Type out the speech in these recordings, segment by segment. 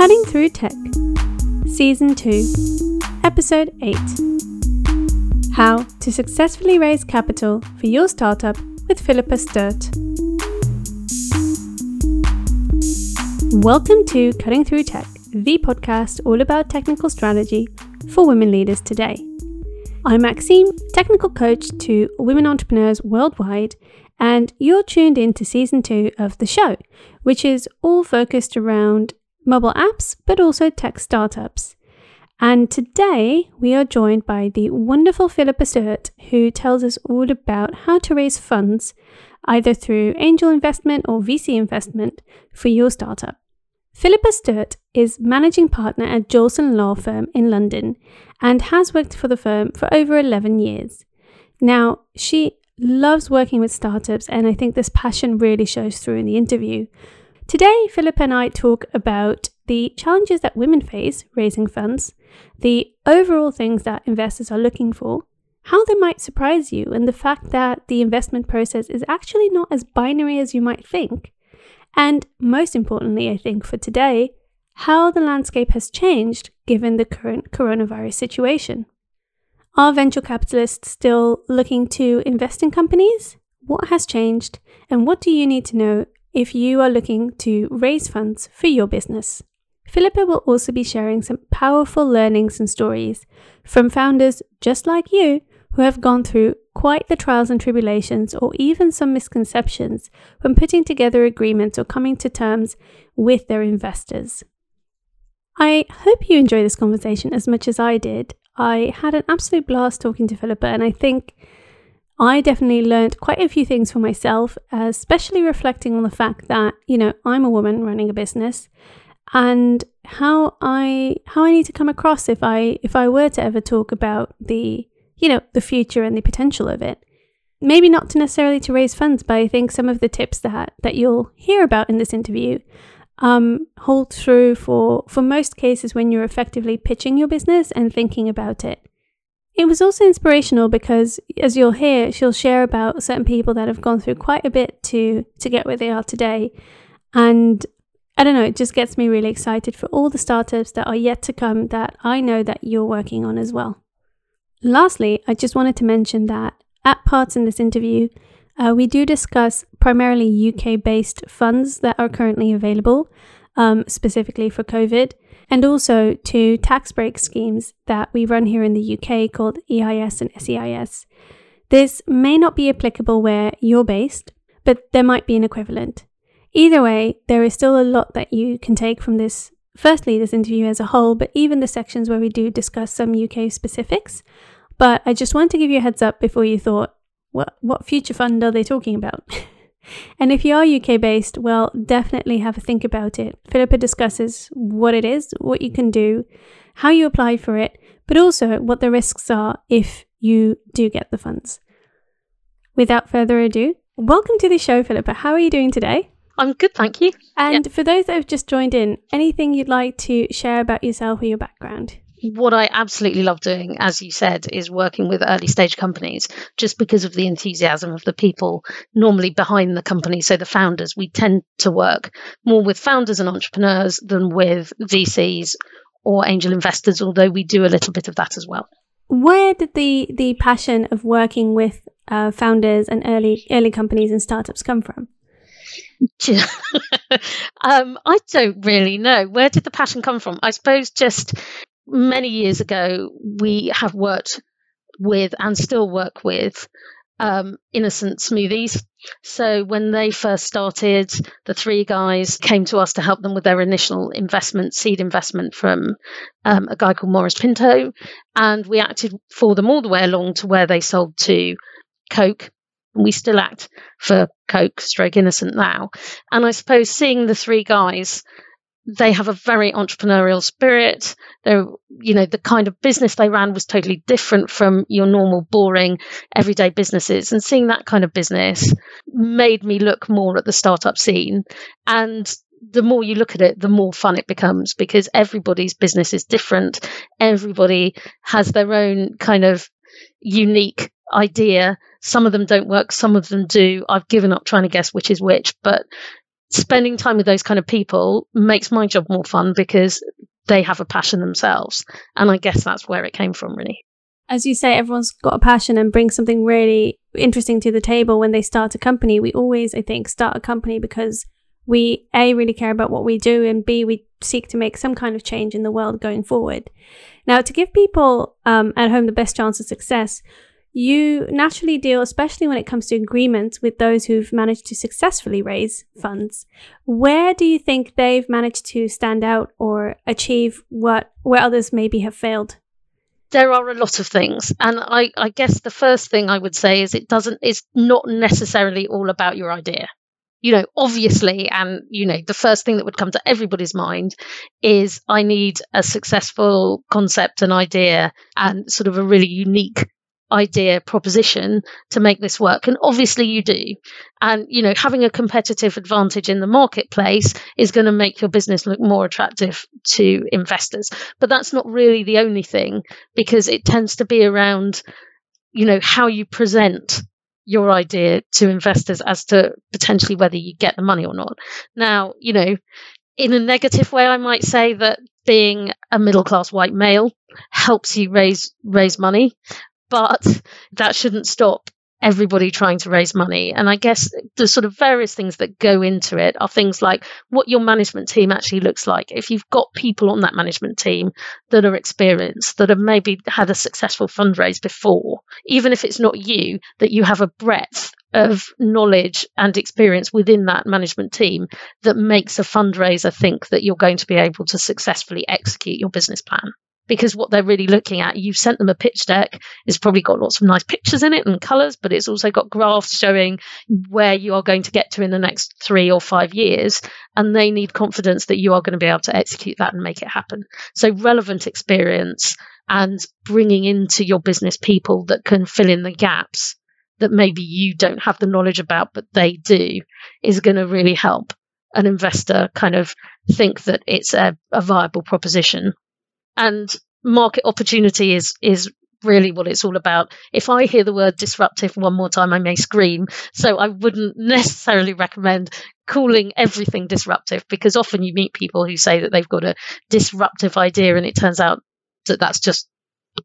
Cutting Through Tech, Season 2, Episode 8 How to Successfully Raise Capital for Your Startup with Philippa Sturt. Welcome to Cutting Through Tech, the podcast all about technical strategy for women leaders today. I'm Maxime, technical coach to women entrepreneurs worldwide, and you're tuned in to season two of the show, which is all focused around mobile apps, but also tech startups. And today we are joined by the wonderful Philippa Sturt, who tells us all about how to raise funds either through angel investment or VC investment for your startup. Philippa Sturt is managing partner at Joelson Law Firm in London and has worked for the firm for over 11 years. Now, she loves working with startups, and I think this passion really shows through in the interview. Today, Philippa and I talk about the challenges that women face raising funds, the overall things that investors are looking for, how they might surprise you, and the fact that the investment process is actually not as binary as you might think. And most importantly, I think for today, how the landscape has changed given the current coronavirus situation. Are venture capitalists still looking to invest in companies? What has changed? And what do you need to know if you are looking to raise funds for your business. Philippa will also be sharing some powerful learnings and stories from founders just like you who have gone through quite the trials and tribulations or even some misconceptions when putting together agreements or coming to terms with their investors. I hope you enjoy this conversation as much as I did. I had an absolute blast talking to Philippa, and I think I definitely learned quite a few things for myself, especially reflecting on the fact that, you know, I'm a woman running a business and how I how I need to come across if I if I were to ever talk about the, you know, the future and the potential of it. Maybe not to necessarily to raise funds, but I think some of the tips that that you'll hear about in this interview um, hold true for for most cases when you're effectively pitching your business and thinking about it. It was also inspirational because, as you'll hear, she'll share about certain people that have gone through quite a bit to to get where they are today, and I don't know, it just gets me really excited for all the startups that are yet to come that I know that you're working on as well. Lastly, I just wanted to mention that at parts in this interview, uh, we do discuss primarily UK based funds that are currently available, um, specifically for COVID and also to tax break schemes that we run here in the UK called EIS and SEIS. This may not be applicable where you're based, but there might be an equivalent. Either way, there is still a lot that you can take from this. Firstly, this interview as a whole, but even the sections where we do discuss some UK specifics. But I just wanted to give you a heads up before you thought, what, what future fund are they talking about? And if you are UK based, well, definitely have a think about it. Philippa discusses what it is, what you can do, how you apply for it, but also what the risks are if you do get the funds. Without further ado, welcome to the show, Philippa. How are you doing today? I'm good, thank you. And for those that have just joined in, anything you'd like to share about yourself or your background? What I absolutely love doing, as you said, is working with early stage companies just because of the enthusiasm of the people normally behind the company. So the founders, we tend to work more with founders and entrepreneurs than with VCs or angel investors, although we do a little bit of that as well. Where did the, the passion of working with uh, founders and early early companies and startups come from? um, I don't really know. Where did the passion come from? I suppose just many years ago, we have worked with and still work with um, Innocent Smoothies. So when they first started, the three guys came to us to help them with their initial investment, seed investment from um, a guy called Maurice Pinto, and we acted for them all the way along to where they sold to Coke. And we still act for Coke, stroke Innocent now. And I suppose seeing the three guys they have a very entrepreneurial spirit. They're, you know, the kind of business they ran was totally different from your normal, boring, everyday businesses. And seeing that kind of business made me look more at the startup scene. And the more you look at it, the more fun it becomes because everybody's business is different. Everybody has their own kind of unique idea. Some of them don't work, some of them do. I've given up trying to guess which is which, but spending time with those kind of people makes my job more fun because they have a passion themselves. And I guess that's where it came from, really. As you say, everyone's got a passion and brings something really interesting to the table when they start a company. We always, I think, start a company because we A, really care about what we do, and B, we seek to make some kind of change in the world going forward. Now, to give people um, at home the best chance of success, you naturally deal, especially when it comes to agreements, with those who've managed to successfully raise funds. Where do you think they've managed to stand out or achieve what where others maybe have failed? There are a lot of things, and I, I guess the first thing I would say is it doesn't. It's not necessarily all about your idea you know, obviously, and, you know, the first thing that would come to everybody's mind is I need a successful concept and idea and sort of a really unique idea proposition to make this work and obviously you do. And you know having a competitive advantage in the marketplace is going to make your business look more attractive to investors. But that's not really the only thing because it tends to be around you know how you present your idea to investors as to potentially whether you get the money or not. Now you know in a negative way i might say that being a middle class white male helps you raise raise money but that shouldn't stop everybody trying to raise money. And I guess the sort of various things that go into it are things like what your management team actually looks like. If you've got people on that management team that are experienced, that have maybe had a successful fundraise before, even if it's not you, that you have a breadth of knowledge and experience within that management team that makes a fundraiser think that you're going to be able to successfully execute your business plan because what they're really looking at, you've sent them a pitch deck. It's probably got lots of nice pictures in it and colors, but it's also got graphs showing where you are going to get to in the next three or five years. And they need confidence that you are going to be able to execute that and make it happen. So, relevant experience and bringing into your business people that can fill in the gaps that maybe you don't have the knowledge about, but they do, is going to really help an investor kind of think that it's a, a viable proposition and market opportunity is is really what it's all about. If I hear the word disruptive one more time, I may scream. So I wouldn't necessarily recommend calling everything disruptive because often you meet people who say that they've got a disruptive idea and it turns out that that's just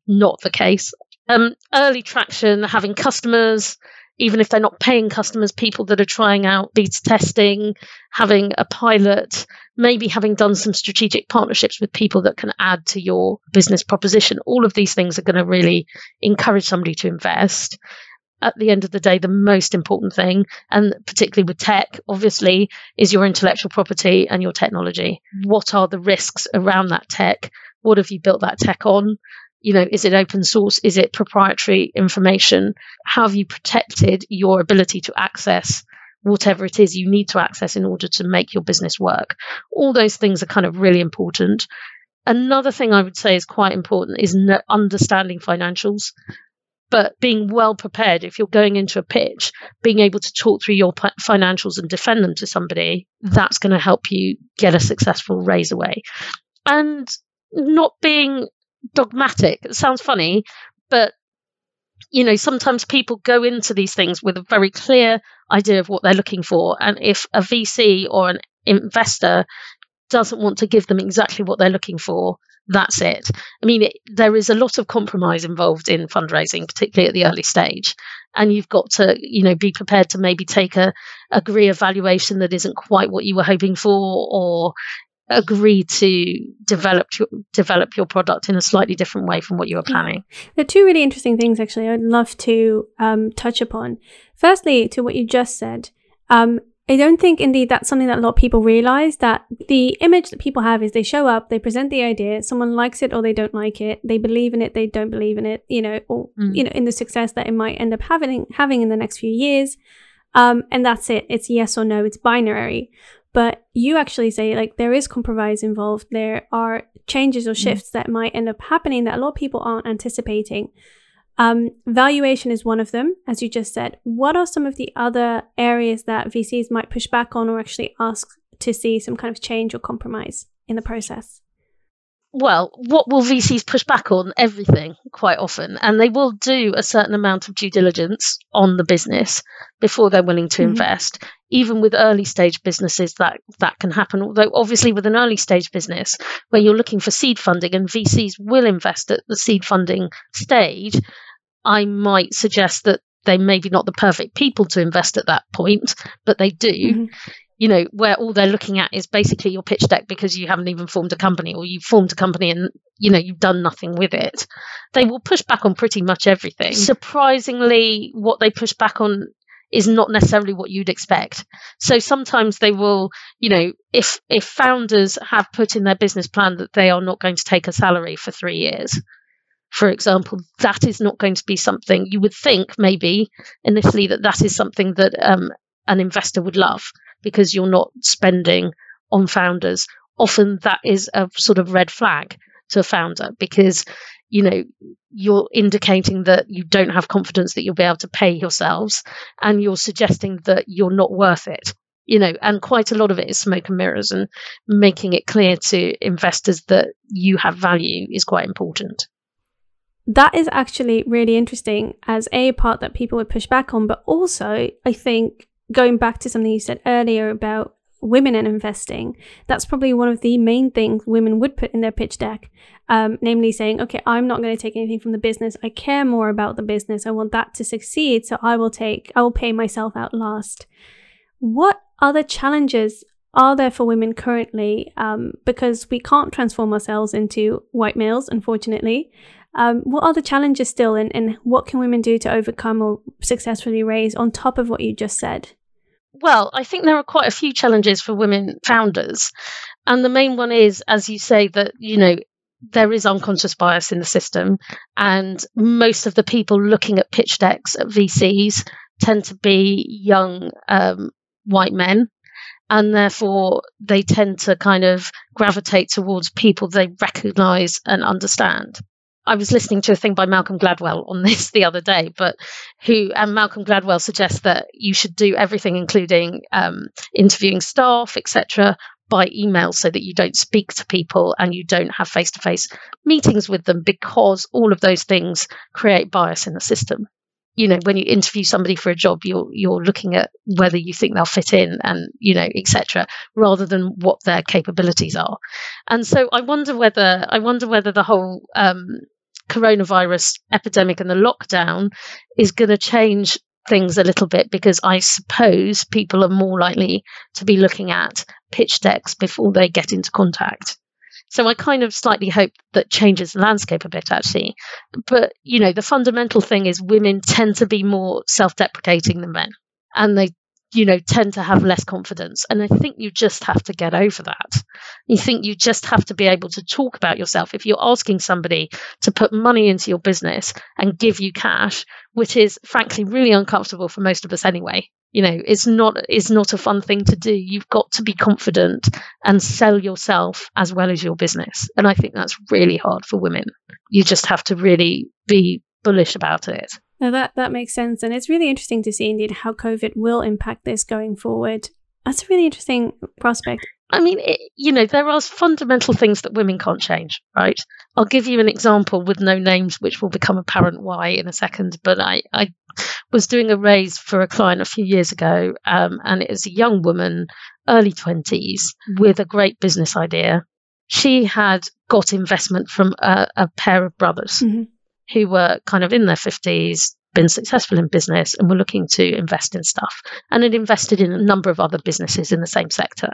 not the case. Um, early traction, having customers, even if they're not paying customers, people that are trying out beta testing, having a pilot, maybe having done some strategic partnerships with people that can add to your business proposition. All of these things are going to really encourage somebody to invest. At the end of the day, the most important thing, and particularly with tech, obviously, is your intellectual property and your technology. What are the risks around that tech? What have you built that tech on? You know, is it open source? Is it proprietary information? How have you protected your ability to access whatever it is you need to access in order to make your business work? All those things are kind of really important. Another thing I would say is quite important is understanding financials but being well prepared if you're going into a pitch being able to talk through your financials and defend them to somebody that's going to help you get a successful raise away and not being dogmatic. It sounds funny, but you know, sometimes people go into these things with a very clear idea of what they're looking for. And if a VC or an investor doesn't want to give them exactly what they're looking for, that's it. I mean, it, there is a lot of compromise involved in fundraising, particularly at the early stage. And you've got to, you know, be prepared to maybe take a agree a valuation that isn't quite what you were hoping for, or agree to develop your, develop your product in a slightly different way from what you were planning. There are two really interesting things actually I'd love to um, touch upon. Firstly, to what you just said, um, I don't think indeed that's something that a lot of people realize that the image that people have is they show up, they present the idea, someone likes it or they don't like it, they believe in it, they don't believe in it, you know, or mm. you know, in the success that it might end up having having in the next few years. Um, and that's it. It's yes or no. It's binary. But you actually say like there is compromise involved. There are changes or mm. shifts mm that might end up happening that a lot of people aren't anticipating. Um, valuation is one of them, as you just said. What are some of the other areas that VCs might push back on or actually ask to see some kind of change or compromise in the process? Well, what will VCs push back on? Everything, quite often. And they will do a certain amount of due diligence on the business before they're willing to mm-hmm. invest. Even with early stage businesses, that, that can happen. Although, obviously, with an early stage business where you're looking for seed funding and VCs will invest at the seed funding stage, I might suggest that they may be not the perfect people to invest at that point, but they do. Mm-hmm you know, where all they're looking at is basically your pitch deck because you haven't even formed a company or you've formed a company and, you know, you've done nothing with it. They will push back on pretty much everything. Surprisingly, what they push back on is not necessarily what you'd expect. So sometimes they will, you know, if if founders have put in their business plan that they are not going to take a salary for 3 years, for example, that is not going to be something you would think maybe initially that that is something that um, an investor would love because you're not spending on founders. Often that is a sort of red flag to a founder because you know you're indicating that you don't have confidence that you'll be able to pay yourselves and you're suggesting that you're not worth it you know and quite a lot of it is smoke and mirrors and making it clear to investors that you have value is quite important that is actually really interesting as a part that people would push back on but also i think going back to something you said earlier about women and investing, that's probably one of the main things women would put in their pitch deck. Um, namely, saying, okay, I'm not going to take anything from the business. I care more about the business. I want that to succeed. So I will take, I will pay myself out last. What other challenges are there for women currently? Um, because we can't transform ourselves into white males, unfortunately. Um, what are the challenges still, and, and what can women do to overcome or successfully raise on top of what you just said? Well, I think there are quite a few challenges for women founders. And the main one is, as you say, that, you know, there is unconscious bias in the system. And most of the people looking at pitch decks at VCs tend to be young um, white men. And therefore, they tend to kind of gravitate towards people they recognize and understand. I was listening to a thing by Malcolm Gladwell on this the other day, but who and Malcolm Gladwell suggests that you should do everything, including um, interviewing staff, etc., by email, so that you don't speak to people and you don't have face-to-face meetings with them, because all of those things create bias in the system. You know, when you interview somebody for a job, you're you're looking at whether you think they'll fit in and you know, etc., rather than what their capabilities are. And so, I wonder whether I wonder whether the whole um, coronavirus epidemic and the lockdown is going to change things a little bit because I suppose people are more likely to be looking at pitch decks before they get into contact. So I kind of slightly hope that changes the landscape a bit, actually. But, you know, the fundamental thing is women tend to be more self deprecating than men. And they you know, tend to have less confidence. And I think you just have to get over that. You think you just have to be able to talk about yourself. If you're asking somebody to put money into your business and give you cash, which is frankly really uncomfortable for most of us anyway, you know, it's not it's not a fun thing to do. You've got to be confident and sell yourself as well as your business. And I think that's really hard for women. You just have to really be bullish about it. Now that that makes sense, and it's really interesting to see indeed how COVID will impact this going forward. That's a really interesting prospect. I mean, it, you know, there are fundamental things that women can't change, right? I'll give you an example with no names, which will become apparent why in a second. But I, I was doing a raise for a client a few years ago, um, and it was a young woman, early 20s, with a great business idea. She had got investment from a, a pair of brothers. Mm-hmm who were kind of in their 50s, been successful in business, and were looking to invest in stuff, and had invested in a number of other businesses in the same sector.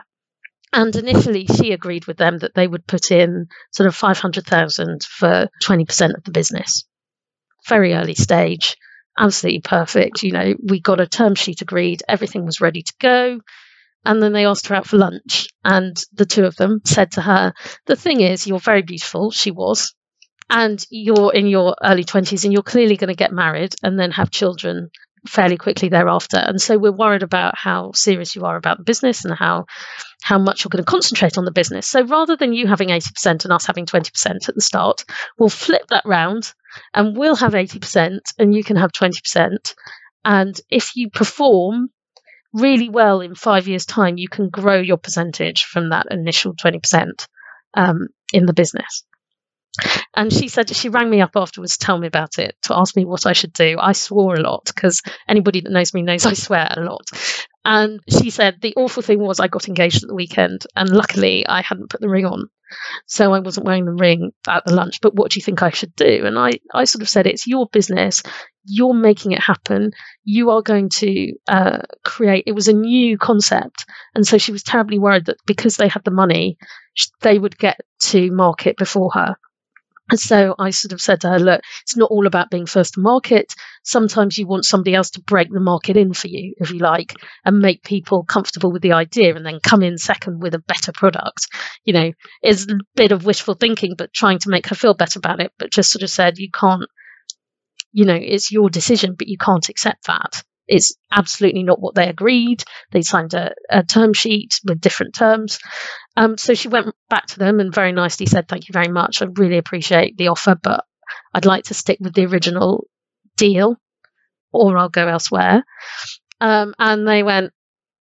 And initially, she agreed with them that they would put in sort of 500,000 for 20% of the business. Very early stage, absolutely perfect. You know, we got a term sheet agreed, everything was ready to go. And then they asked her out for lunch. And the two of them said to her, The thing is, you're very beautiful. She was and you're in your early 20s and you're clearly going to get married and then have children fairly quickly thereafter. And so we're worried about how serious you are about the business and how how much you're going to concentrate on the business. So rather than you having 80% and us having 20% at the start we'll flip that round and we'll have 80% and you can have 20% and if you perform really well in 5 years time you can grow your percentage from that initial 20% um, in the business And she said she rang me up afterwards to tell me about it, to ask me what I should do. I swore a lot because anybody that knows me knows I swear a lot. And she said the awful thing was I got engaged at the weekend, and luckily I hadn't put the ring on. So I wasn't wearing the ring at the lunch. But what do you think I should do? And I, I sort of said, it's your business. You're making it happen. You are going to uh, create. It was a new concept. And so she was terribly worried that because they had the money, they would get to market before her. So I sort of said to her, look, it's not all about being first to market. Sometimes you want somebody else to break the market in for you, if you like, and make people comfortable with the idea and then come in second with a better product. You know, is a bit of wishful thinking, but trying to make her feel better about it. But just sort of said, you can't, you know, it's your decision, but you can't accept that. It's absolutely not what they agreed. They signed a, a term sheet with different terms. Um, so she went back to them and very nicely said, Thank you very much. I really appreciate the offer, but I'd like to stick with the original deal or I'll go elsewhere. Um, and they went,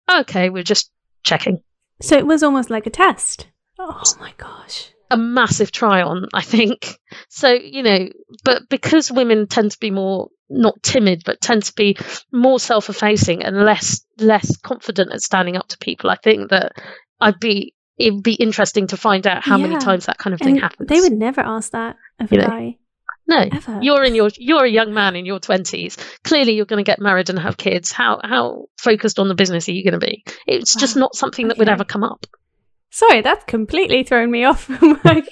Okay, we're just checking. So it was almost like a test. Oh my gosh a massive try on, I think. So, you know, but because women tend to be more not timid, but tend to be more self effacing and less less confident at standing up to people, I think that I'd be it'd be interesting to find out how yeah. many times that kind of thing and happens. They would never ask that of you a know? guy. No, Ever. you're in your you're a young man in your twenties. Clearly, you're going to get married and have kids. How how focused on the business are you going to be? It's wow. just not something okay. that would ever come up. Sorry, that's completely thrown me off. like,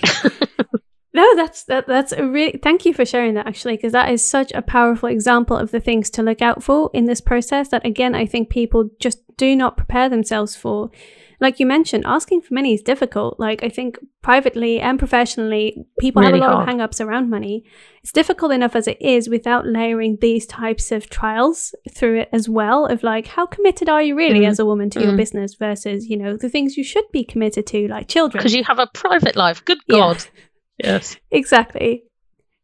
no, that's that, that's a really thank you for sharing that actually, because that is such a powerful example of the things to look out for in this process. That again, I think people just do not prepare themselves for like you mentioned, asking for money is difficult. Like I think privately and professionally, people really have a lot hard. of hangups around money. It's difficult enough as it is without layering these types of trials through it as well. Of like, how committed are you really mm. as a woman to mm. your business versus you know the things you should be committed to, like children, because you have a private life. Good God. Yeah. Yes. exactly.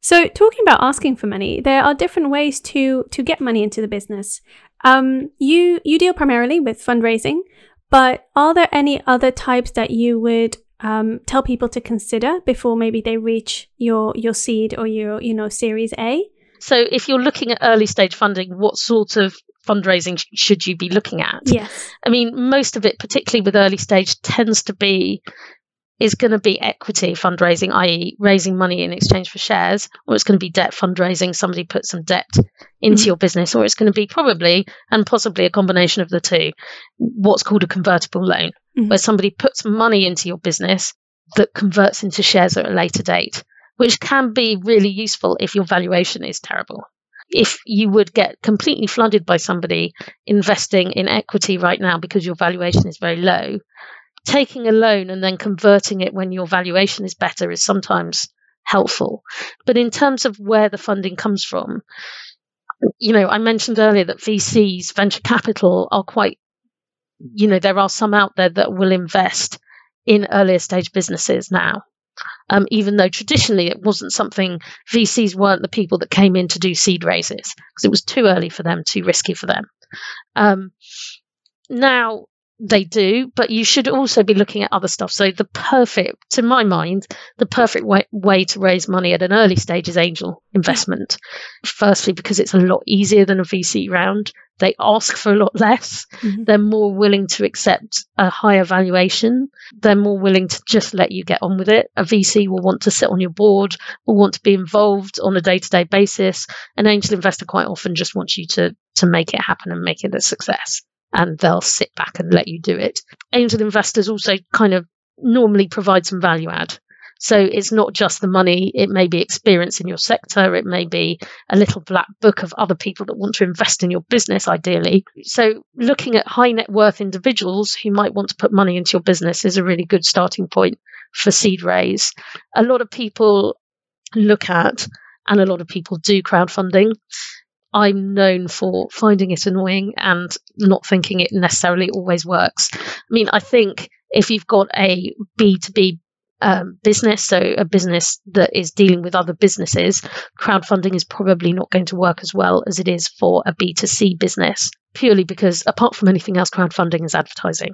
So, talking about asking for money, there are different ways to to get money into the business. Um, you you deal primarily with fundraising, but are there any other types that you would um, tell people to consider before maybe they reach your your seed or your you know Series A? So, if you're looking at early stage funding, what sort of fundraising sh- should you be looking at? Yes. I mean, most of it, particularly with early stage, tends to be is going to be equity fundraising, i.e., raising money in exchange for shares, or it's going to be debt fundraising. Somebody puts some debt into mm-hmm. your business, or it's going to be probably and possibly a combination of the two, what's called a convertible loan, mm-hmm. where somebody puts money into your business that converts into shares at a later date, which can be really useful if your valuation is terrible. If you would get completely flooded by somebody investing in equity right now because your valuation is very low, taking a loan and then converting it when your valuation is better is sometimes helpful. But in terms of where the funding comes from, you know, I mentioned earlier that VCs, venture capital, are quite, you know, there are some out there that will invest in earlier stage businesses now. Um, even though traditionally it wasn't something VCs weren't the people that came in to do seed raises because it was too early for them, too risky for them. Um, now they do, but you should also be looking at other stuff. So the perfect, to my mind, the perfect way, way to raise money at an early stage is angel investment. Firstly, because it's a lot easier than a VC round. They ask for a lot less. Mm-hmm. They're more willing to accept a higher valuation. They're more willing to just let you get on with it. A VC will want to sit on your board, will want to be involved on a day to day basis. An angel investor quite often just wants you to to make it happen and make it a success and they'll sit back and let you do it. Angel investors also kind of normally provide some value add. So it's not just the money, it may be experience in your sector, it may be a little black book of other people that want to invest in your business, ideally. So looking at high net worth individuals who might want to put money into your business is a really good starting point for seed raise. A lot of people look at and a lot of people do crowdfunding. I'm known for finding it annoying and not thinking it necessarily always works. I mean, I think if you've got a B2B um, business, so a business that is dealing with other businesses, crowdfunding is probably not going to work as well as it is for a B2C business, purely because apart from anything else, crowdfunding is advertising.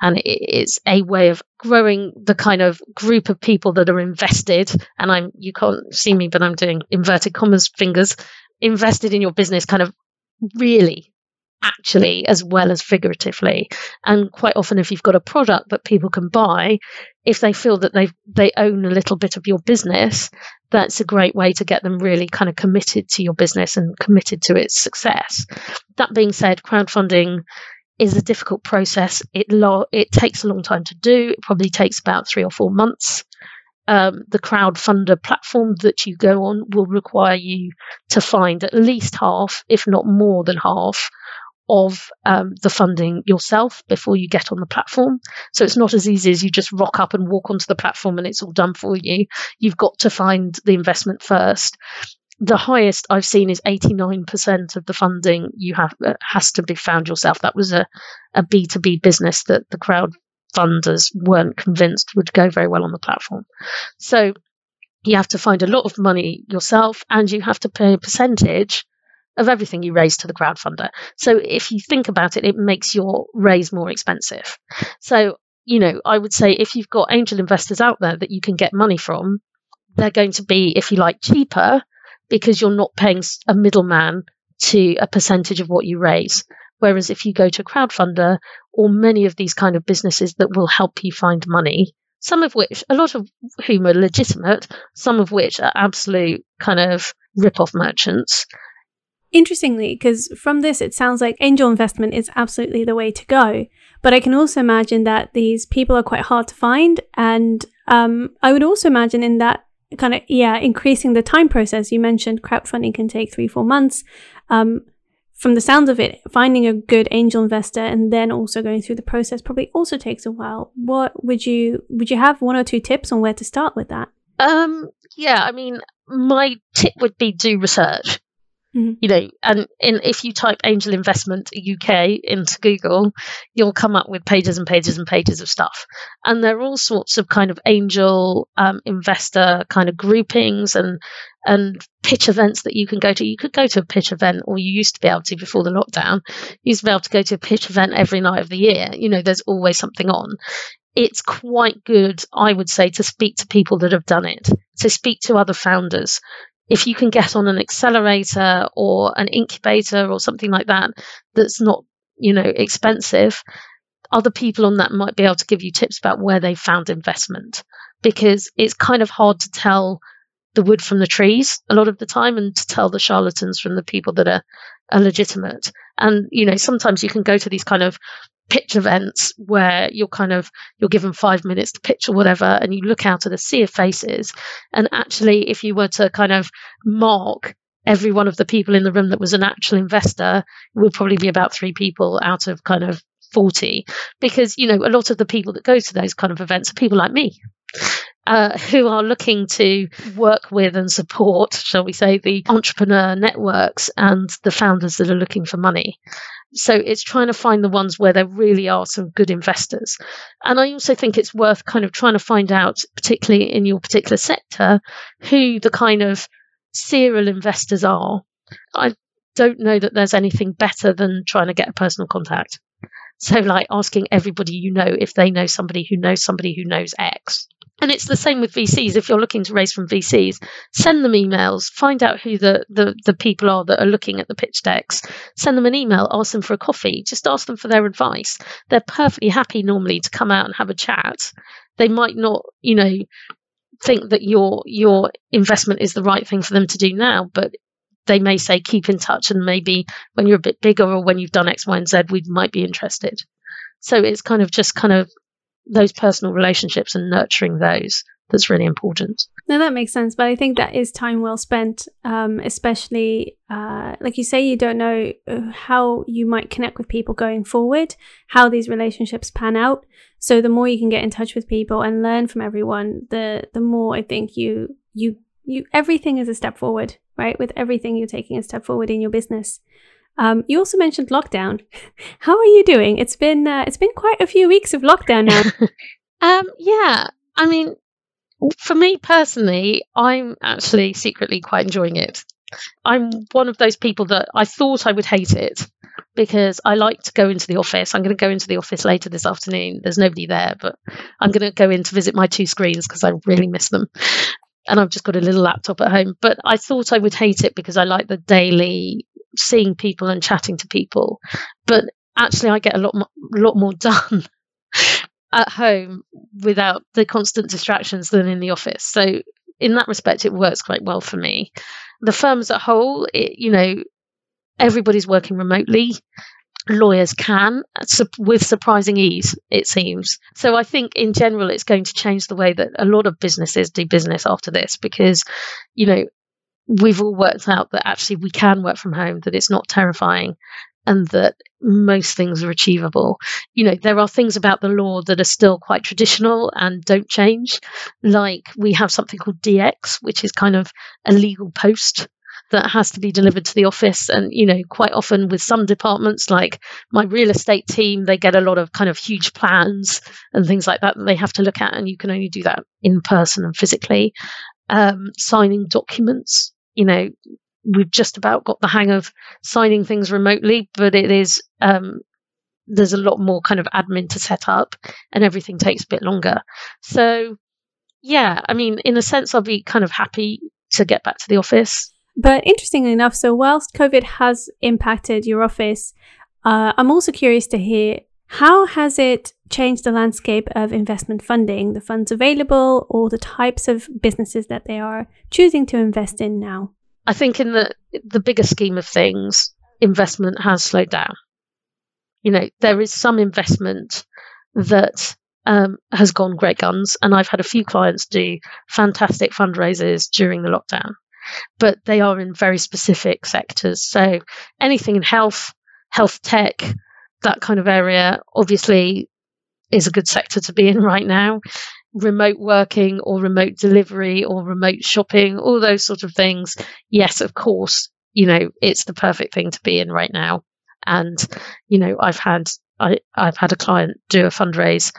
and it is a way of growing the kind of group of people that are invested. And I'm you can't see me, but I'm doing inverted commas fingers invested in your business, kind of really actually as well as figuratively. And quite often if you've got a product that people can buy if they feel that they they own a little bit of your business that's a great way to get them really kind of committed to your business and committed to its success. That being said crowdfunding is a difficult process. It lo- it takes a long time to do. It probably takes about 3 or 4 months um, the crowdfunder platform that you go on will require you to find at least half, if not more than half, of um, the funding yourself before you get on the platform. So it's not as easy as you just rock up and walk onto the platform and it's all done for you. You've got to find the investment first. The highest I've seen is 89% of the funding you have uh, has to be found yourself. That was a, a B2B business that the crowd funders weren't convinced would go very well on the platform. So you have to find a lot of money yourself and you have to pay a percentage of everything you raise to the crowdfunder. So if you think about it, it makes your raise more expensive. So, you know, I would say if you've got angel investors out there that you can get money from, they're going to be, if you like, cheaper because you're not paying a middleman to a percentage of what you raise. Whereas if you go to a crowdfunder or many of these kind of businesses that will help you find money, some of which, a lot of whom are legitimate, some of which are absolute kind of rip-off merchants, Interestingly, because from this, it sounds like angel investment is absolutely the way to go. But I can also imagine that these people are quite hard to find. And um, I would also imagine in that kind of, yeah, increasing the time process. You mentioned crowdfunding can take three, four months. Um, from the sounds of it, finding a good angel investor and then also going through the process probably also takes a while. What would you would you have one or two tips on where to start with that? Um, yeah, I mean, my tip would be do research. Mm-hmm. You know, and in, if you type angel investment UK into Google, you'll come up with pages and pages and pages of stuff. And there are all sorts of kind of angel um, investor kind of groupings and and pitch events that you can go to. You could go to a pitch event, or you used to be able to before the lockdown. You used to be able to go to a pitch event every night of the year. You know, there's always something on. It's quite good, I would say, to speak to people that have done it. So speak to other founders if you can get on an accelerator or an incubator or something like that that's not you know expensive other people on that might be able to give you tips about where they found investment. Because it's kind of hard to tell the wood from the trees a lot of the time and to tell the charlatans from the people that are, are legitimate. And you know sometimes you can go to these kind of pitch events where you're kind of you're given five minutes to pitch or whatever and you look out at a sea of faces. And actually if you were to kind of mark every one of the people in the room that was an actual investor it would probably be about three people out of kind of 40 because you know a lot of the people that go to those kind of events are people like me uh, who are looking to work with and support, shall we say, the entrepreneur networks and the founders that are looking for money. So it's trying to find the ones where there really are some good investors. And I also think it's worth kind of trying to find out, particularly in your particular sector, who the kind of serial investors are. I don't know that there's anything better than trying to get a personal contact. So, like asking everybody you know if they know somebody who knows somebody who knows X. And it's the same with VCs. If you're looking to raise from VCs, send them emails, find out who the, the, the people are that are looking at the pitch decks, send them an email, ask them for a coffee, just ask them for their advice. They're perfectly happy normally to come out and have a chat. They might not, you know, think that your your investment is the right thing for them to do now, but they may say keep in touch and maybe when you're a bit bigger or when you've done X, Y, and Z, we might be interested. So it's kind of just kind of those personal relationships and nurturing those that's really important. No, that makes sense. But I think that is time well spent, um, especially uh, like you say, you don't know uh, how you might connect with people going forward, how these relationships pan out. So the more you can get in touch with people and learn from everyone, the the more I think you you you everything is a step forward, right? With everything you're taking a step forward in your business. Um, you also mentioned lockdown. How are you doing? It's been uh, it's been quite a few weeks of lockdown now. um, yeah, I mean, for me personally, I'm actually secretly quite enjoying it. I'm one of those people that I thought I would hate it. because I like to go into the office. I'm going to go into the office later this afternoon. There's nobody there, but I'm going to go in to visit my two screens because I really miss them. And I've just got a little laptop at home. But I thought I would hate it because I like the daily seeing people and chatting to people. But actually, I get a lot, more, lot more done at home without the constant distractions than in the office. So in that respect, it works quite well for me. The firm as a whole, it, you know, everybody's working remotely. Lawyers can with surprising ease, it seems. So I think in general, it's going to change the way that a lot of businesses do business after this because, you know, we've all worked out that actually we can work from home, that it's not terrifying, and that most things are achievable. You know, there are things about the law that are still quite traditional and don't change. Like we have something called DX, which is kind of a legal post that has to be delivered to the office. And, you know, quite often with some departments, like my real estate team, they get a lot of kind of huge plans and things like that that they have to look at. And you can only do that in person and physically. Um, signing documents, you know, we've just about got the hang of signing things remotely, but it is um, there's a lot more kind of admin to set up, and everything takes a bit longer. So, yeah, I mean, in a sense, I'll be kind of happy to get back to the office. But interestingly enough, so whilst COVID has impacted your office, uh, I'm also curious to hear how has it changed the landscape of investment funding, the funds available, or the types of businesses that they are choosing to invest in now? I think in the the bigger scheme of things, investment has slowed down. You know, there is some investment that um, has gone great guns, and I've had a few clients do fantastic fundraisers during the lockdown, but they are in very specific sectors. So anything in health, health tech, that kind of area, obviously, is a good sector to be in right now remote working or remote delivery or remote shopping, all those sort of things, yes, of course, you know, it's the perfect thing to be in right now. And, you know, I've had I, I've had a client do a fundraise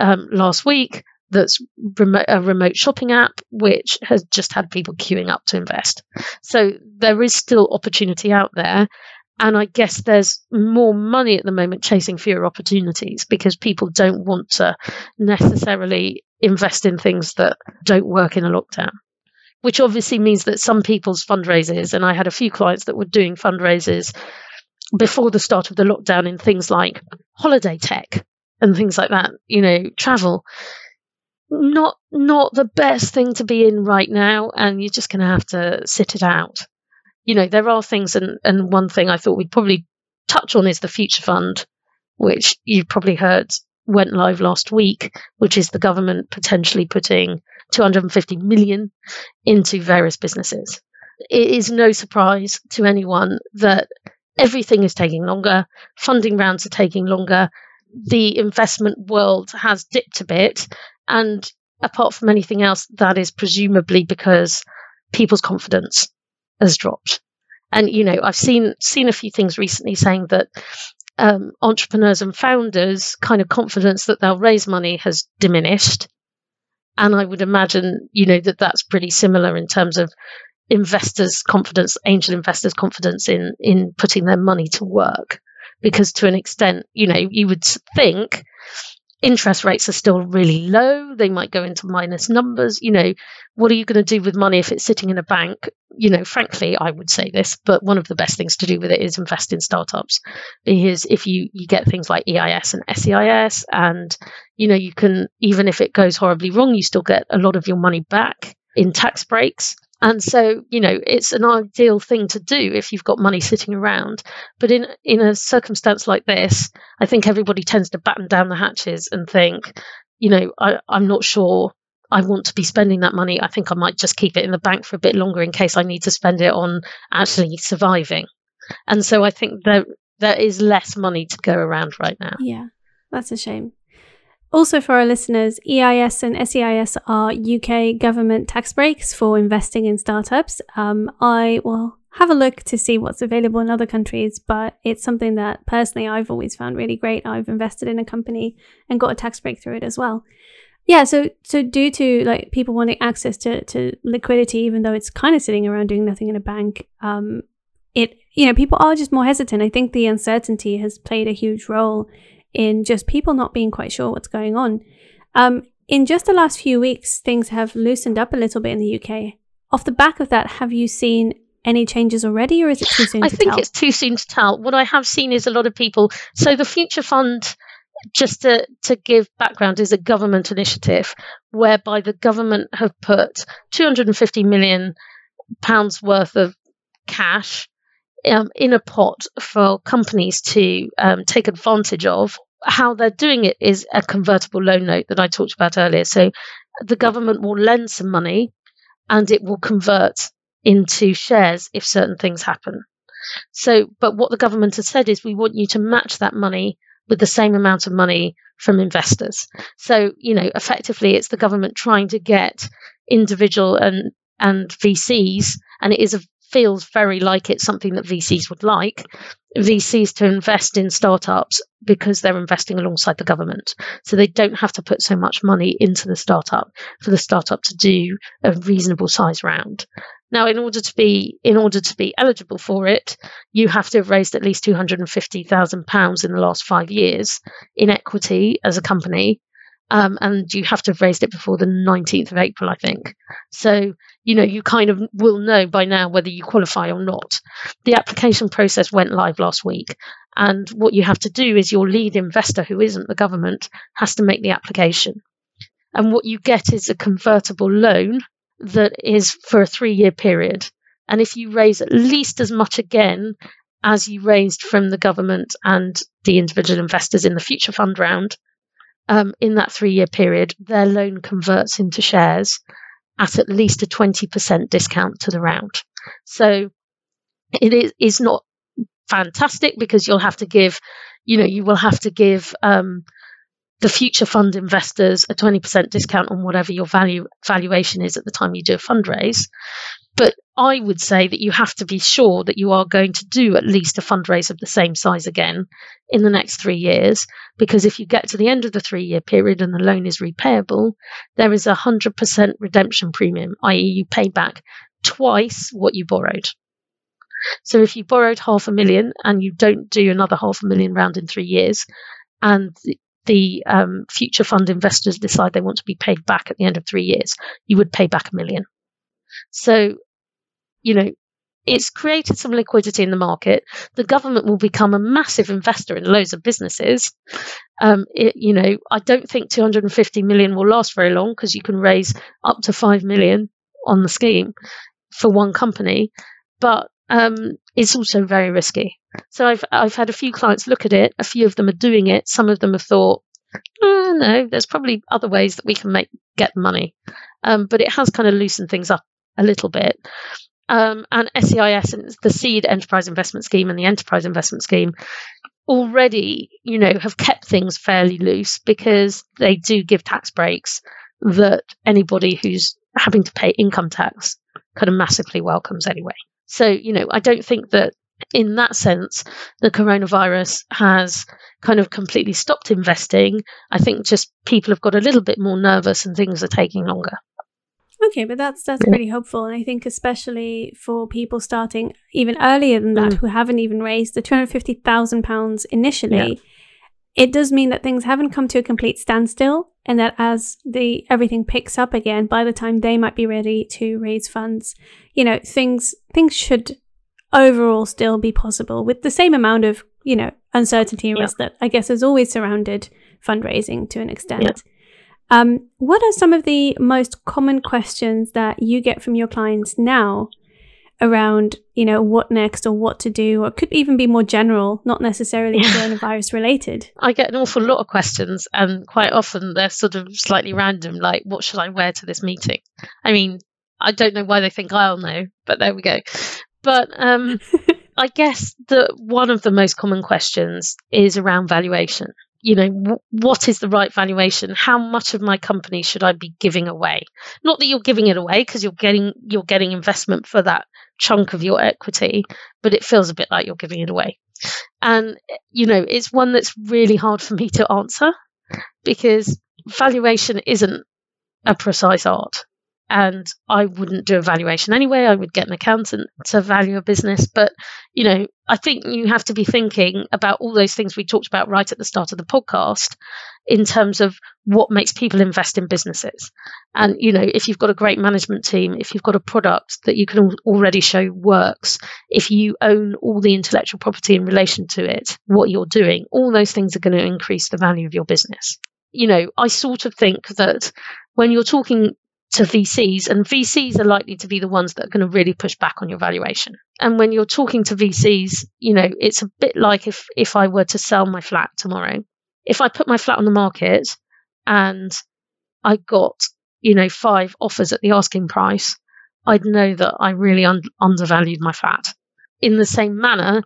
um, last week that's remote, a remote shopping app, which has just had people queuing up to invest. So there is still opportunity out there. And I guess there's more money at the moment chasing fewer opportunities because people don't want to necessarily invest in things that don't work in a lockdown. Which obviously means that some people's fundraisers, and I had a few clients that were doing fundraisers before the start of the lockdown in things like holiday tech and things like that, you know, travel. Not not the best thing to be in right now, and you're just going to have to sit it out you know, there are things, and, and one thing I thought we'd probably touch on is the Future Fund, which you've probably heard went live last week, which is the government potentially putting 250 million into various businesses. It is no surprise to anyone that everything is taking longer, funding rounds are taking longer, the investment world has dipped a bit, and apart from anything else, that is presumably because people's confidence has dropped. And you know, I've seen seen a few things recently saying that um, entrepreneurs and founders' kind of confidence that they'll raise money has diminished. And I would imagine, you know, that that's pretty similar in terms of investors' confidence, angel investors' confidence in in putting their money to work. Because to an extent, you know, you would think interest rates are still really low. They might go into minus numbers. You know, what are you going to do with money if it's sitting in a bank? You know, frankly, I would say this, but one of the best things to do with it is invest in startups because if you, you get things like EIS and SEIS and, you know, you can, even if it goes horribly wrong, you still get a lot of your money back in tax breaks. And so, you know, it's an ideal thing to do if you've got money sitting around. But in in a circumstance like this, I think everybody tends to batten down the hatches and think, you know, I, I'm not sure I want to be spending that money. I think I might just keep it in the bank for a bit longer in case I need to spend it on actually surviving. And so I think there there is less money to go around right now. Yeah, that's a shame. Also, for our listeners, EIS and SEIS are UK government tax breaks for investing in startups. Um, I will have a look to see what's available in other countries, but it's something that personally I've always found really great. I've invested in a company and got a tax break through it as well. Yeah, so so due to like people wanting access to, to liquidity, even though it's kind of sitting around doing nothing in a bank, um, it you know, people are just more hesitant. I think the uncertainty has played a huge role in just people not being quite sure what's going on. Um, in just the last few weeks, things have loosened up a little bit in the UK. Off the back of that, have you seen any changes already, or is it too soon I to think tell? it's too soon to tell. What I have seen is a lot of people. So the Future Fund, just to, to give background, is a government initiative whereby the government have put 250 million pounds worth of cash um, in a pot for companies to um, take advantage of. How they're doing it is a convertible loan note that I talked about earlier. So the government will lend some money and it will convert into shares if certain things happen. So, but what the government has said is we want you to match that money with the same amount of money from investors. So, you know, effectively it's the government trying to get individual and and VCs, and it is a feels very like it's something that VCs would like, VCs to invest in startups because they're investing alongside the government. So they don't have to put so much money into the startup for the startup to do a reasonable size round. Now, in order to be in order to be eligible for it, you have to have raised at least two hundred and fifty thousand pounds in the last five years in equity as a company, um, and you have to have raised it before the 19th of April, I think. So, you know, you kind of will know by now whether you qualify or not. The application process went live last week. And what you have to do is your lead investor, who isn't the government, has to make the application. And what you get is a convertible loan that is for a three year period. And if you raise at least as much again as you raised from the government and the individual investors in the future fund round, um, in that three year period, their loan converts into shares at at least a 20% discount to the round. So it is, not fantastic because you'll have to give, you know, you will have to give um, the future fund investors a 20% discount on whatever your value valuation is at the time you do a fundraise. But I would say that you have to be sure that you are going to do at least a fundraise of the same size again in the next three years. Because if you get to the end of the three year period and the loan is repayable, there is a 100% redemption premium, i.e., you pay back twice what you borrowed. So if you borrowed half a million and you don't do another half a million round in three years, and the, the um, future fund investors decide they want to be paid back at the end of three years, you would pay back a million. So you know, it's created some liquidity in the market. The government will become a massive investor in loads of businesses. Um, it, you know, I don't think 250 million will last very long because you can raise up to 5 million on the scheme for one company, but um, it's also very risky. So I've I've had a few clients look at it. A few of them are doing it. Some of them have thought, oh, no, there's probably other ways that we can make get money. Um, but it has kind of loosened things up a little bit um, and SEIS and the Seed Enterprise Investment Scheme and the Enterprise Investment Scheme already, you know, have kept things fairly loose because they do give tax breaks that anybody who's having to pay income tax kind of massively welcomes anyway. So, you know, I don't think that in that sense, the coronavirus has kind of completely stopped investing. I think just people have got a little bit more nervous and things are taking longer. Okay, but that's that's yeah. pretty helpful, and I think especially for people starting even earlier than that, mm. who haven't even raised the two hundred fifty thousand pounds initially, yeah. it does mean that things haven't come to a complete standstill, and that as the everything picks up again, by the time they might be ready to raise funds, you know, things things should overall still be possible with the same amount of you know uncertainty and yeah. risk that I guess has always surrounded fundraising to an extent. Um, what are some of the most common questions that you get from your clients now around, you know, what next or what to do, or could even be more general, not necessarily coronavirus related? I get an awful lot of questions, and quite often they're sort of slightly random, like, what should I wear to this meeting? I mean, I don't know why they think I'll know, but there we go. But um, I guess that one of the most common questions is around valuation you know w- what is the right valuation? How much of my company should i be giving away? Not that you're giving it away because you're getting you're getting investment for that chunk of your equity but it feels a bit like you're giving it away. And you know it's one that's really hard for me to answer because valuation isn't a precise art and I wouldn't do a valuation anyway. I would get an accountant to value a business. But, you know, I think you have to be thinking about all those things we talked about right at the start of the podcast in terms of what makes people invest in businesses. And, you know, if you've got a great management team, if you've got a product that you can already show works, if you own all the intellectual property in relation to it, what you're doing, all those things are going to increase the value of your business. You know, I sort of think that when you're talking to VCs, and VCs are likely to be the ones that are going to really push back on your valuation. And when you're talking to VCs, you know, it's a bit like if if I were to sell my flat tomorrow. If I put my flat on the market and I got, you know, five offers at the asking price, I'd know that I really un- undervalued my flat. In the same manner,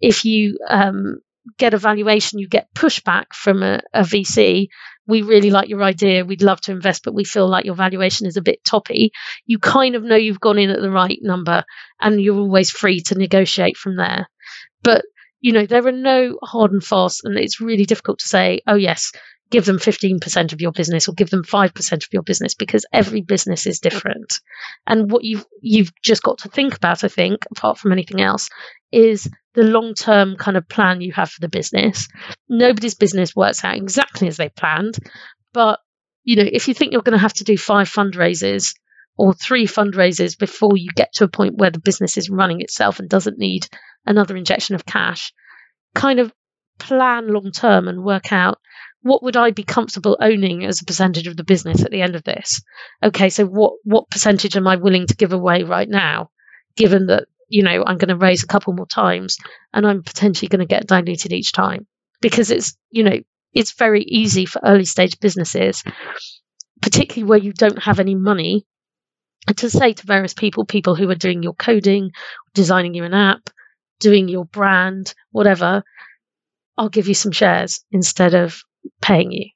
if you um, get a valuation, you get pushback from a, a VC we really like your idea, we'd love to invest, but we feel like your valuation is a bit toppy, you kind of know you've gone in at the right number and you're always free to negotiate from there. But, you know, there are no hard and fast, and it's really difficult to say, oh, yes, give them 15% of your business or give them 5% of your business because every business is different. And what you've, you've just got to think about, I think, apart from anything else, is the long term kind of plan you have for the business. Nobody's business works out exactly as they planned, but you know, if you think you're going to have to do five fundraisers or three fundraisers before you get to a point where the business is running itself and doesn't need another injection of cash, kind of plan long term and work out what would I be comfortable owning as a percentage of the business at the end of this? Okay, so what what percentage am I willing to give away right now, given that you know, I'm going to raise a couple more times and I'm potentially going to get diluted each time. Because it's, you know, it's very easy for early stage businesses, particularly where you don't have any money, to say to various people, people who are doing your coding, designing you an app, doing your brand, whatever, I'll give you some shares instead of paying you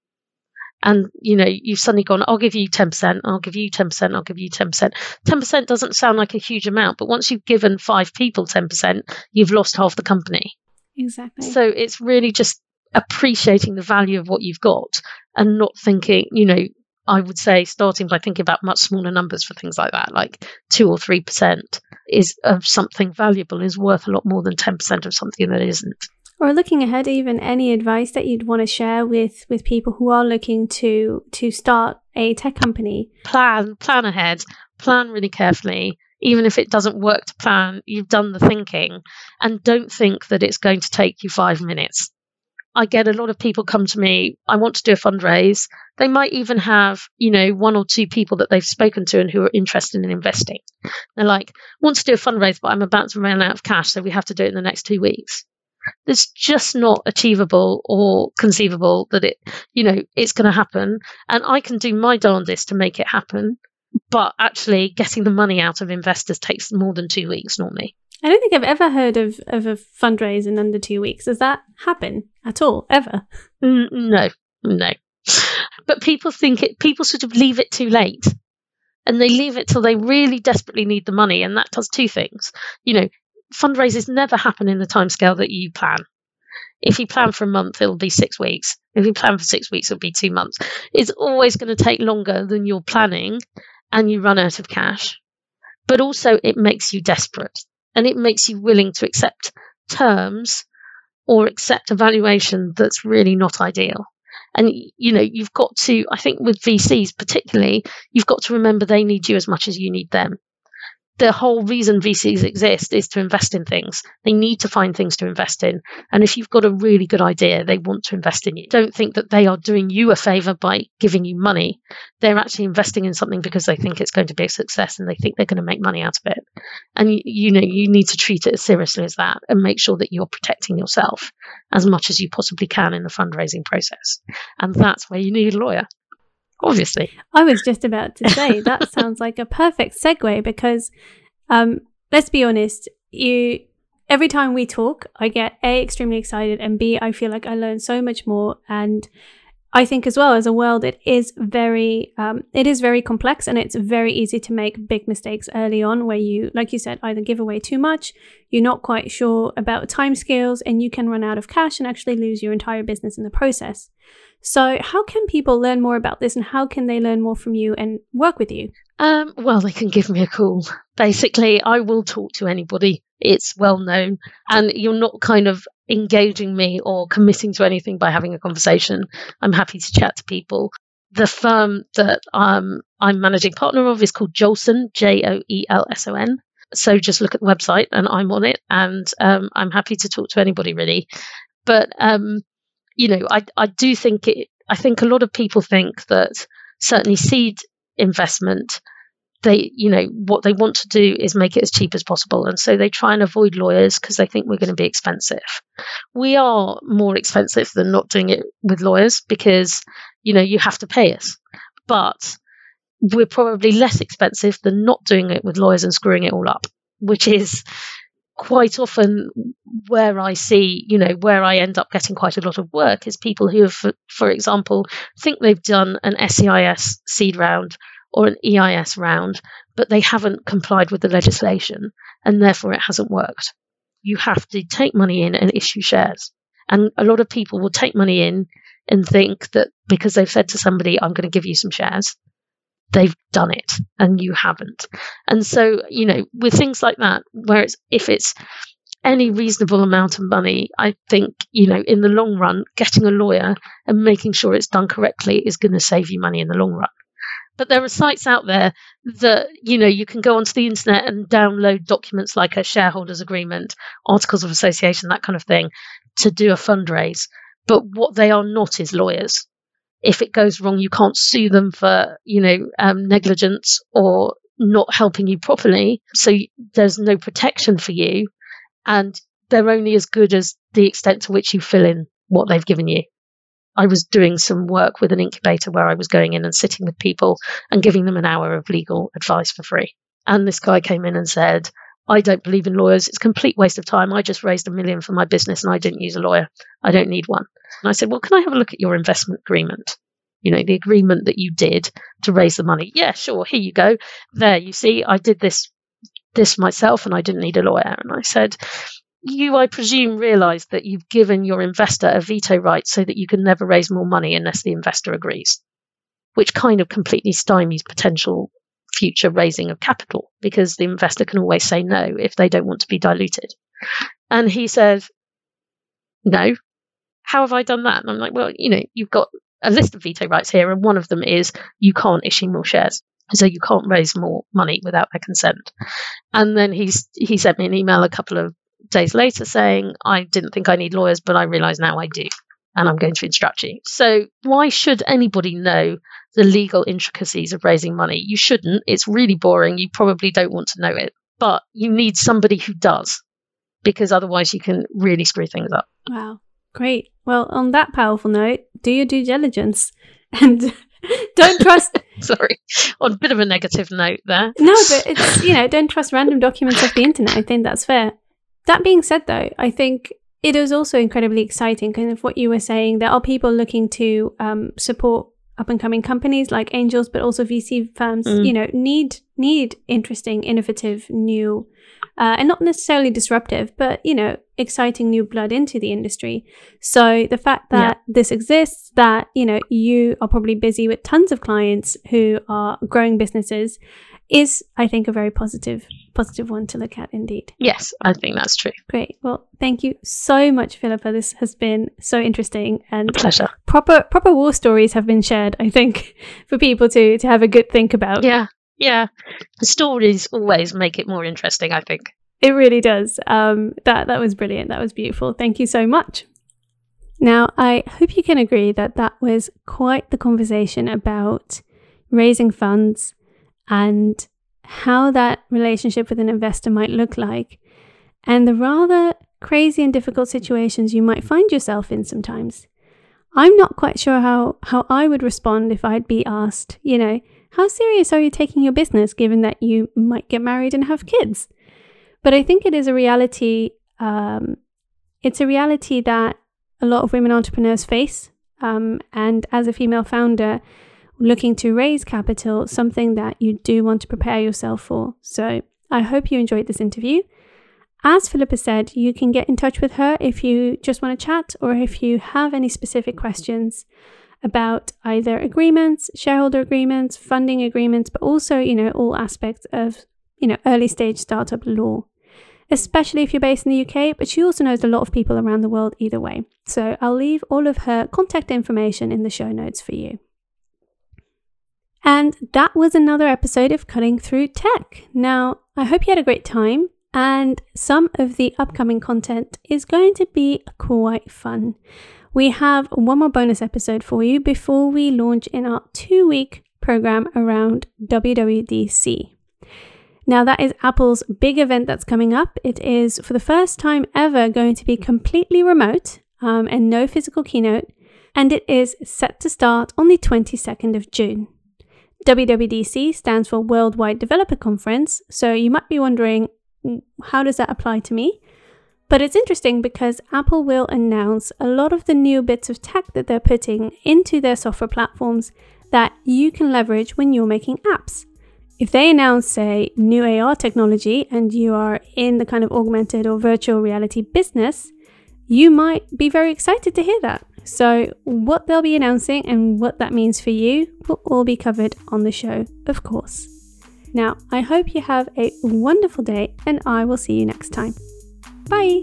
and you know you've suddenly gone i'll give you 10% i'll give you 10% i'll give you 10% 10% doesn't sound like a huge amount but once you've given five people 10% you've lost half the company. Exactly. So it's really just appreciating the value of what you've got and not thinking you know i would say starting by thinking about much smaller numbers for things like that like 2 or 3% is of something valuable is worth a lot more than 10% of something that isn't or looking ahead even any advice that you'd want to share with with people who are looking to to start a tech company plan plan ahead plan really carefully even if it doesn't work to plan you've done the thinking and don't think that it's going to take you 5 minutes I get a lot of people come to me, I want to do a fundraise. They might even have, you know, one or two people that they've spoken to and who are interested in investing. They're like, want to do a fundraise, but I'm about to run out of cash, so we have to do it in the next two weeks it's just not achievable or conceivable that it, you know, it's going to happen. And I can do my darndest to make it happen. But actually, getting the money out of investors takes more than two weeks normally. I don't think I've ever heard of, of a fundraise in under two weeks. Does that happen at all, ever? Mm, no, no. But people think it, people sort of leave it too late and they leave it till they really desperately need the money. And that does two things. You know, fundraisers never happen in the timescale that you plan. If you plan for a month, it'll be six weeks. If you plan for six weeks, it'll be two months. It's always going to take longer than you're planning and you run out of cash. But also, it makes you desperate and it makes you willing to accept terms or accept a valuation that's really not ideal. And, you know, you've got to, I think with VCs particularly, you've got to remember they need you as much as you need them the whole reason VCs exist is to invest in things. They need to find things to invest in. And if you've got a really good idea, they want to invest in you. Don't think that they are doing you a favor by giving you money. They're actually investing in something because they think it's going to be a success and they think they're going to make money out of it. And you, you know, you need to treat it as seriously as that and make sure that you're protecting yourself as much as you possibly can in the fundraising process. And that's where you need a lawyer obviously. I was just about to say that sounds like a perfect segue because um, let's be honest, you every time we talk, I get A extremely excited and B I feel like I learn so much more and I think as well as a world, it is very, um, it is very complex, and it's very easy to make big mistakes early on, where you, like you said, either give away too much, you're not quite sure about timescales, and you can run out of cash and actually lose your entire business in the process. So, how can people learn more about this, and how can they learn more from you and work with you? Um, well, they can give me a call. Basically, I will talk to anybody. It's well known, and you're not kind of engaging me or committing to anything by having a conversation. I'm happy to chat to people. The firm that um, I'm managing partner of is called Joelson, J O E L S O N. So just look at the website and I'm on it, and um, I'm happy to talk to anybody really. But um, you know, I I do think it. I think a lot of people think that certainly seed investment they you know what they want to do is make it as cheap as possible. And so they try and avoid lawyers because they think we're going to be expensive. We are more expensive than not doing it with lawyers because you know you have to pay us. But we're probably less expensive than not doing it with lawyers and screwing it all up which is quite often where I see, you know, where I end up getting quite a lot of work is people who have, for, for example, think they've done an SEIS seed round or an EIS round, but they haven't complied with the legislation and therefore it hasn't worked. You have to take money in and issue shares. And a lot of people will take money in and think that because they've said to somebody, I'm going to give you some shares, they've done it and you haven't. And so, you know, with things like that, where it's, if it's any reasonable amount of money, I think, you know, in the long run, getting a lawyer and making sure it's done correctly is going to save you money in the long run. But there are sites out there that, you know, you can go onto the internet and download documents like a shareholders agreement, articles of association, that kind of thing, to do a fundraise. But what they are not is lawyers. If it goes wrong, you can't sue them for, you know, um, negligence or not helping you properly. So there's no protection for you. And they're only as good as the extent to which you fill in what they've given you. I was doing some work with an incubator where I was going in and sitting with people and giving them an hour of legal advice for free. And this guy came in and said, I don't believe in lawyers. It's a complete waste of time. I just raised a million for my business and I didn't use a lawyer. I don't need one. And I said, Well, can I have a look at your investment agreement? You know, the agreement that you did to raise the money. Yeah, sure. Here you go. There, you see, I did this this myself and I didn't need a lawyer. And I said, you, I presume, realize that you've given your investor a veto right so that you can never raise more money unless the investor agrees, which kind of completely stymies potential future raising of capital because the investor can always say no if they don't want to be diluted. And he said, No. How have I done that? And I'm like, Well, you know, you've got a list of veto rights here, and one of them is you can't issue more shares. So you can't raise more money without their consent. And then he's he sent me an email a couple of days later saying, I didn't think I need lawyers, but I realize now I do. And I'm going to instruct you. So, why should anybody know the legal intricacies of raising money? You shouldn't. It's really boring. You probably don't want to know it. But you need somebody who does, because otherwise you can really screw things up. Wow. Great. Well, on that powerful note, do your due diligence and don't trust. Sorry, on a bit of a negative note there. No, but it's you know don't trust random documents off the internet. I think that's fair. That being said, though, I think it is also incredibly exciting. Kind of what you were saying, there are people looking to um, support up and coming companies like angels, but also VC firms. Mm. You know, need need interesting, innovative, new, uh, and not necessarily disruptive, but you know, exciting new blood into the industry. So the fact that yeah. this exists, that you know, you are probably busy with tons of clients who are growing businesses is, I think, a very positive positive one to look at indeed. Yes, I think that's true. Great. Well, thank you so much, Philippa. This has been so interesting and a pleasure. Proper proper war stories have been shared, I think, for people to to have a good think about. Yeah. Yeah. The stories always make it more interesting, I think. It really does. Um, that that was brilliant. That was beautiful. Thank you so much. Now, I hope you can agree that that was quite the conversation about raising funds and how that relationship with an investor might look like, and the rather crazy and difficult situations you might find yourself in sometimes. I'm not quite sure how, how I would respond if I'd be asked, you know, how serious are you taking your business given that you might get married and have kids? But I think it is a reality. Um, it's a reality that a lot of women entrepreneurs face Um, and as a female founder looking to raise capital, something that you do want to prepare yourself for. So I hope you enjoyed this interview. As Philippa said, you can get in touch with her if you just want to chat or if you have any specific questions about either agreements, shareholder agreements, funding agreements, but also, you know, all aspects of, you know, early stage startup law, especially if you're based in the UK, but she also knows a lot of people around the world either way. So I'll leave all of her contact information in the show notes for you. And that was another episode of Cutting Through Tech. Now, I hope you had a great time, and some of the upcoming content is going to be quite fun. We have one more bonus episode for you before we launch in our two week program around WWDC. Now, that is Apple's big event that's coming up. It is, for the first time ever, going to be completely remote um, and no physical keynote, and it is set to start on the 22nd of June. WWDC stands for Worldwide Developer Conference, so you might be wondering how does that apply to me? But it's interesting because Apple will announce a lot of the new bits of tech that they're putting into their software platforms that you can leverage when you're making apps. If they announce, say, new AR technology and you are in the kind of augmented or virtual reality business, you might be very excited to hear that. So, what they'll be announcing and what that means for you will all be covered on the show, of course. Now, I hope you have a wonderful day and I will see you next time. Bye!